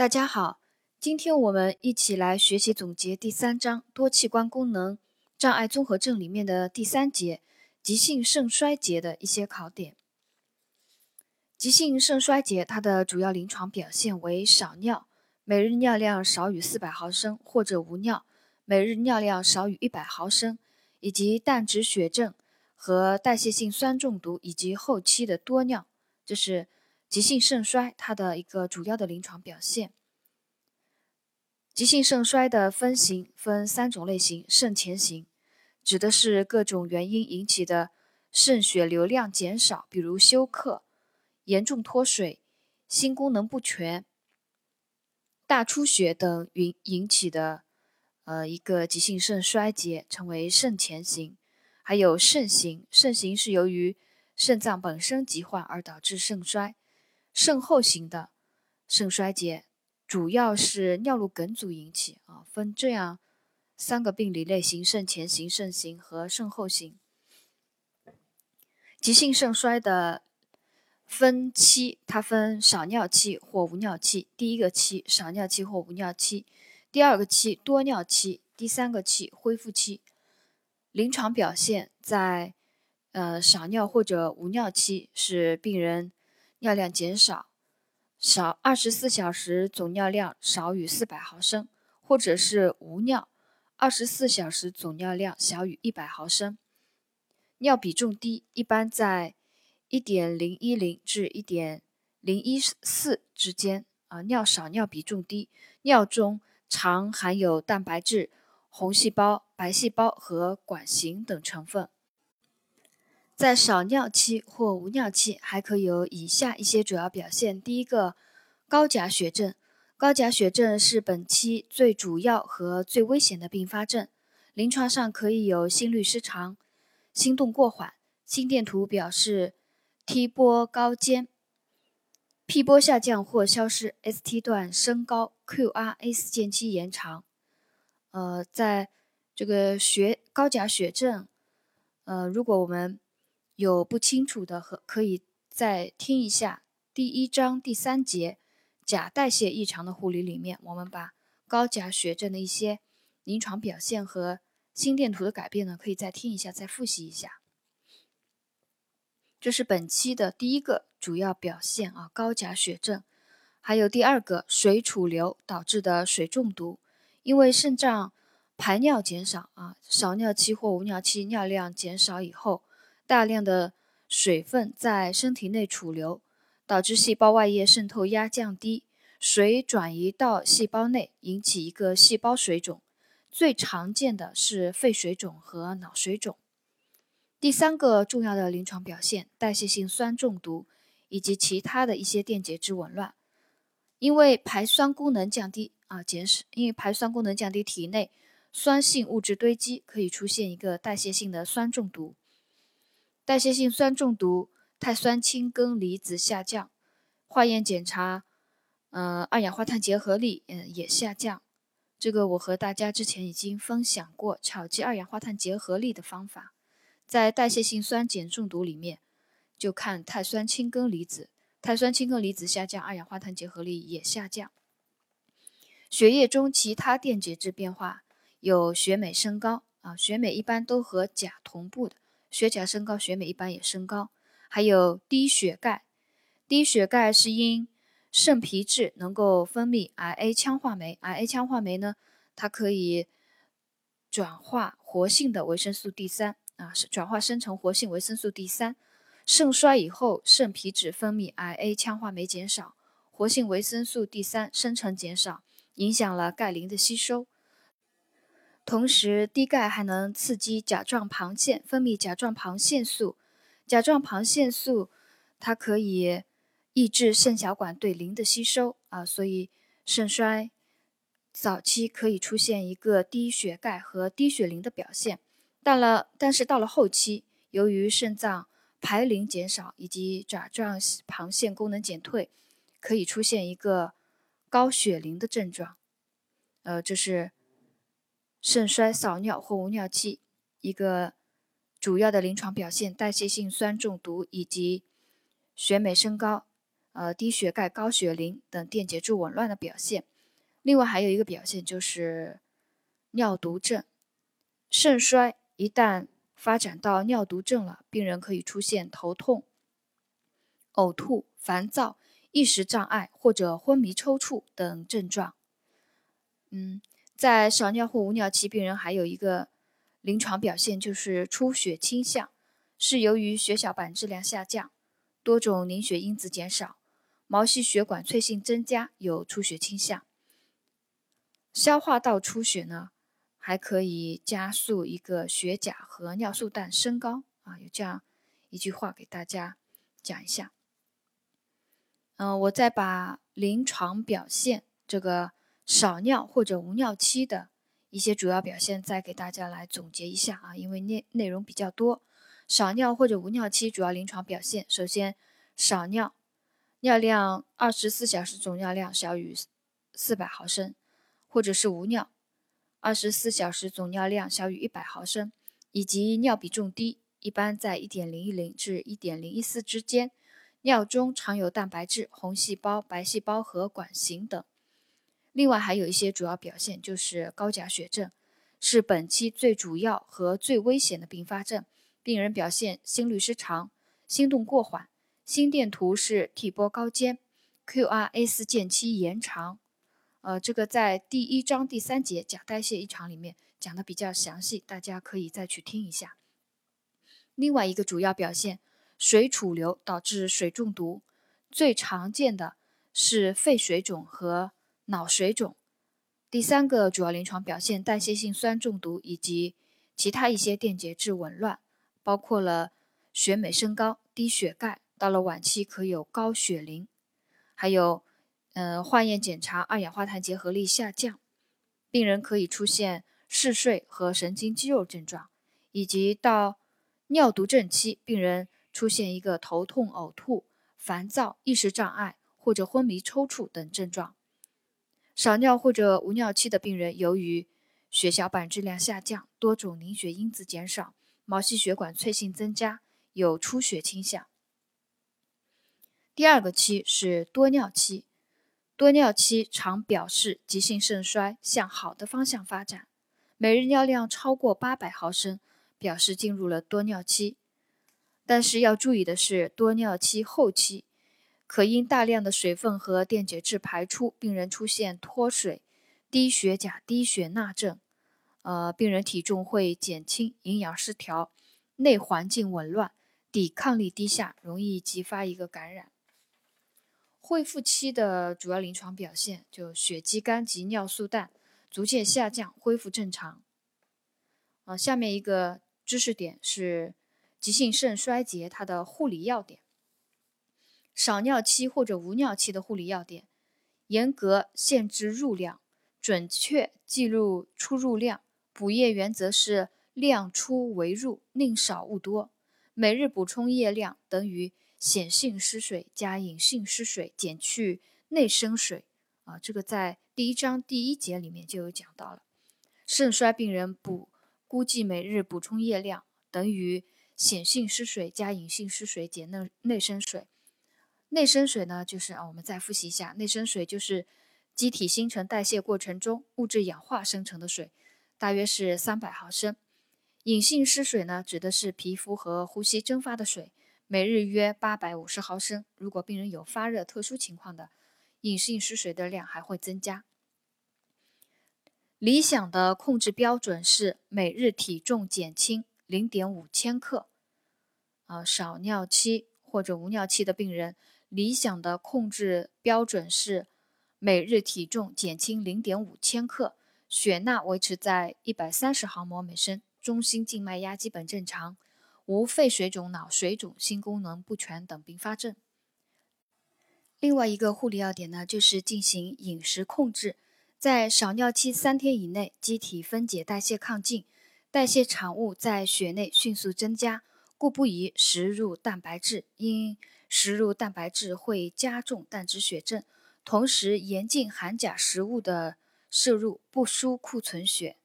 大家好，今天我们一起来学习总结第三章多器官功能障碍综合症里面的第三节急性肾衰竭的一些考点。急性肾衰竭它的主要临床表现为少尿，每日尿量少于四百毫升或者无尿，每日尿量少于一百毫升，以及淡质血症和代谢性酸中毒以及后期的多尿，这是。急性肾衰，它的一个主要的临床表现。急性肾衰的分型分三种类型：肾前型，指的是各种原因引起的肾血流量减少，比如休克、严重脱水、心功能不全、大出血等引引起的呃一个急性肾衰竭，称为肾前型。还有肾型，肾型是由于肾脏本身疾患而导致肾衰。肾后型的肾衰竭主要是尿路梗阻引起啊，分这样三个病理类型：肾前型、肾型和肾后型。急性肾衰的分期，它分少尿期或无尿期。第一个期少尿期或无尿期，第二个期多尿期，第三个期恢复期。临床表现在呃少尿或者无尿期是病人。尿量减少，少二十四小时总尿量少于四百毫升，或者是无尿，二十四小时总尿量小于一百毫升。尿比重低，一般在一点零一零至一点零一四之间。啊，尿少，尿比重低，尿中常含有蛋白质、红细胞、白细胞和管型等成分。在少尿期或无尿期，还可有以下一些主要表现。第一个，高钾血症。高钾血症是本期最主要和最危险的并发症。临床上可以有心律失常、心动过缓。心电图表示 T 波高尖，P 波下降或消失，ST 段升高，QRS 间期延长。呃，在这个血高钾血症，呃，如果我们有不清楚的和可以再听一下第一章第三节钾代谢异常的护理里面，我们把高钾血症的一些临床表现和心电图的改变呢，可以再听一下，再复习一下。这是本期的第一个主要表现啊，高钾血症。还有第二个水储留导致的水中毒，因为肾脏排尿减少啊，少尿期或无尿期尿量减少以后。大量的水分在身体内储留，导致细胞外液渗透压降低，水转移到细胞内，引起一个细胞水肿。最常见的是肺水肿和脑水肿。第三个重要的临床表现，代谢性酸中毒以及其他的一些电解质紊乱，因为排酸功能降低啊，减少，因为排酸功能降低，体内酸性物质堆积，可以出现一个代谢性的酸中毒。代谢性酸中毒，碳酸氢根离子下降，化验检查，呃，二氧化碳结合力，嗯，也下降。这个我和大家之前已经分享过巧记二氧化碳结合力的方法，在代谢性酸碱中毒里面，就看碳酸氢根离子，碳酸氢根离子下降，二氧化碳结合力也下降。血液中其他电解质变化有血镁升高，啊，血镁一般都和钾同步的。血钾升高，血镁一般也升高，还有低血钙。低血钙是因肾皮质能够分泌 RA 羟化酶，RA 羟化酶呢，它可以转化活性的维生素 D 三啊，转化生成活性维生素 D 三。肾衰以后，肾皮质分泌 RA 羟化酶减少，活性维生素 D 三生成减少，影响了钙磷的吸收。同时，低钙还能刺激甲状旁腺分泌甲状旁腺素。甲状旁腺素它可以抑制肾小管对磷的吸收啊，所以肾衰早期可以出现一个低血钙和低血磷的表现。到了，但是到了后期，由于肾脏排磷减少以及甲状旁腺功能减退，可以出现一个高血磷的症状。呃，这是。肾衰少尿或无尿期，一个主要的临床表现，代谢性酸中毒以及血镁升高，呃低血钙、高血磷等电解质紊乱的表现。另外还有一个表现就是尿毒症，肾衰一旦发展到尿毒症了，病人可以出现头痛、呕吐、烦躁、意识障碍或者昏迷抽搐等症状。嗯，在少尿或无尿期病人还有一个临床表现就是出血倾向，是由于血小板质量下降，多种凝血因子减少，毛细血管脆性增加，有出血倾向。消化道出血呢，还可以加速一个血钾和尿素氮升高啊，有这样一句话给大家讲一下。嗯，我再把临床表现这个。少尿或者无尿期的一些主要表现，再给大家来总结一下啊，因为内内容比较多。少尿或者无尿期主要临床表现，首先少尿，尿量二十四小时总尿量小于四百毫升，或者是无尿，二十四小时总尿量小于一百毫升，以及尿比重低，一般在一点零一零至一点零一四之间，尿中常有蛋白质、红细胞、白细胞和管型等。另外还有一些主要表现，就是高钾血症，是本期最主要和最危险的并发症。病人表现心律失常、心动过缓，心电图是 T 波高尖，QRS 间期延长。呃，这个在第一章第三节钾代谢异常里面讲的比较详细，大家可以再去听一下。另外一个主要表现，水储留导致水中毒，最常见的是肺水肿和。脑水肿，第三个主要临床表现，代谢性酸中毒以及其他一些电解质紊乱，包括了血镁升高、低血钙，到了晚期可有高血磷，还有，呃，化验检查二氧化碳结合力下降，病人可以出现嗜睡和神经肌肉症状，以及到尿毒症期，病人出现一个头痛、呕吐、烦躁、意识障碍或者昏迷抽搐等症状。少尿或者无尿期的病人，由于血小板质量下降，多种凝血因子减少，毛细血管脆性增加，有出血倾向。第二个期是多尿期，多尿期常表示急性肾衰向好的方向发展，每日尿量超过八百毫升，表示进入了多尿期。但是要注意的是，多尿期后期。可因大量的水分和电解质排出，病人出现脱水、低血钾、低血钠症。呃，病人体重会减轻，营养失调，内环境紊乱，抵抗力低下，容易激发一个感染。恢复期的主要临床表现就血肌酐及尿素氮逐渐下降，恢复正常。啊，下面一个知识点是急性肾衰竭它的护理要点。少尿期或者无尿期的护理要点：严格限制入量，准确记录出入量。补液原则是量出为入，宁少勿多。每日补充液量等于显性失水加隐性失水减去内生水。啊，这个在第一章第一节里面就有讲到了。肾衰病人补估计每日补充液量等于显性失水加隐性失水减内内生水。内生水呢，就是啊，我们再复习一下，内生水就是机体新陈代谢过程中物质氧化生成的水，大约是三百毫升。隐性失水呢，指的是皮肤和呼吸蒸发的水，每日约八百五十毫升。如果病人有发热特殊情况的，隐性失水的量还会增加。理想的控制标准是每日体重减轻零点五千克。啊，少尿期或者无尿期的病人。理想的控制标准是每日体重减轻零点五千克，血钠维持在一百三十毫摩每升，中心静脉压基本正常，无肺水肿、脑水肿、心功能不全等并发症。另外一个护理要点呢，就是进行饮食控制，在少尿期三天以内，机体分解代谢亢进，代谢产物在血内迅速增加，故不宜食入蛋白质，因。食入蛋白质会加重胆汁血症，同时严禁含钾食物的摄入，不输库存血。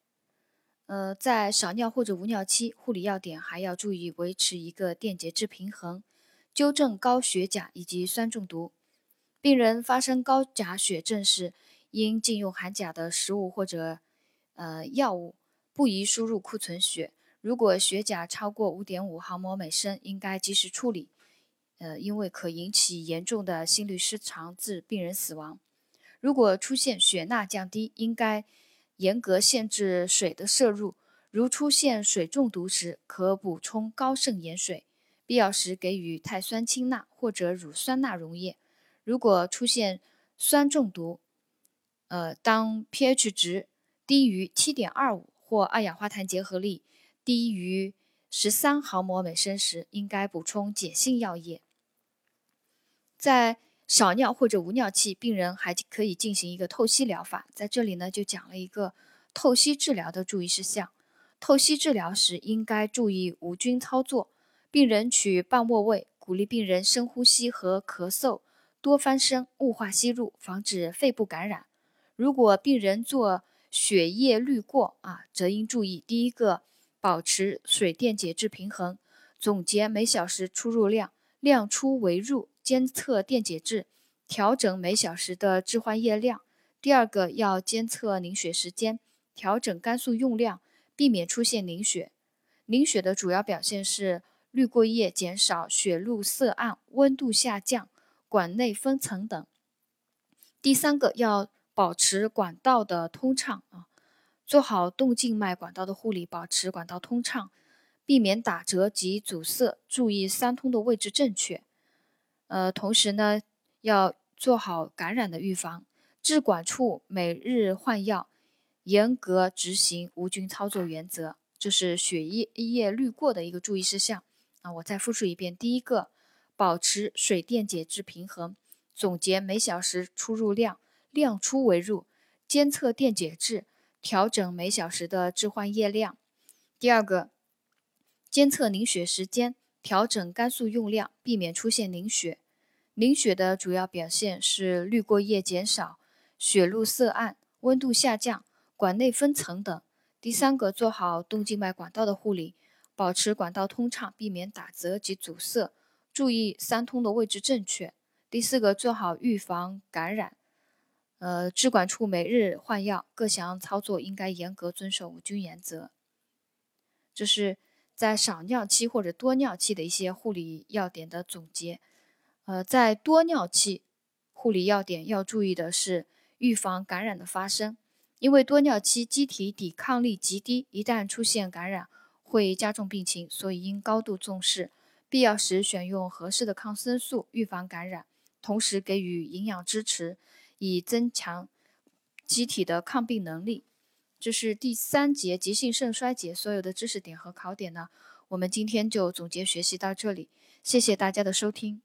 呃，在少尿或者无尿期，护理要点还要注意维持一个电解质平衡，纠正高血钾以及酸中毒。病人发生高钾血症时，应禁用含钾的食物或者呃药物，不宜输入库存血。如果血钾超过五点五毫摩每升，应该及时处理，呃，因为可引起严重的心律失常，致病人死亡。如果出现血钠降低，应该严格限制水的摄入。如出现水中毒时，可补充高渗盐水，必要时给予碳酸氢钠或者乳酸钠溶液。如果出现酸中毒，呃，当 pH 值低于七点二五或二氧化碳结合力低于十三毫摩每升时，应该补充碱性药液。在少尿或者无尿气，病人还可以进行一个透析疗法。在这里呢，就讲了一个透析治疗的注意事项。透析治疗时应该注意无菌操作，病人取半卧位，鼓励病人深呼吸和咳嗽。多翻身，雾化吸入，防止肺部感染。如果病人做血液滤过啊，则应注意：第一个，保持水电解质平衡，总结每小时出入量，量出为入，监测电解质，调整每小时的置换液量。第二个，要监测凝血时间，调整肝素用量，避免出现凝血。凝血的主要表现是滤过液减少，血路色暗，温度下降。管内分层等。第三个要保持管道的通畅啊，做好动静脉管道的护理，保持管道通畅，避免打折及阻塞，注意三通的位置正确。呃，同时呢，要做好感染的预防，治管处每日换药，严格执行无菌操作原则，这是血液液滤过的一个注意事项啊。我再复述一遍，第一个。保持水电解质平衡，总结每小时出入量，量出为入，监测电解质，调整每小时的置换液量。第二个，监测凝血时间，调整肝素用量，避免出现凝血。凝血的主要表现是滤过液减少，血路色暗，温度下降，管内分层等。第三个，做好动静脉管道的护理，保持管道通畅，避免打折及阻塞。注意三通的位置正确。第四个，做好预防感染。呃，支管处每日换药，各项操作应该严格遵守无菌原则。这是在少尿期或者多尿期的一些护理要点的总结。呃，在多尿期护理要点要注意的是预防感染的发生，因为多尿期机体抵抗力极低，一旦出现感染会加重病情，所以应高度重视。必要时选用合适的抗生素预防感染，同时给予营养支持，以增强机体的抗病能力。这是第三节急性肾衰竭所有的知识点和考点呢，我们今天就总结学习到这里，谢谢大家的收听。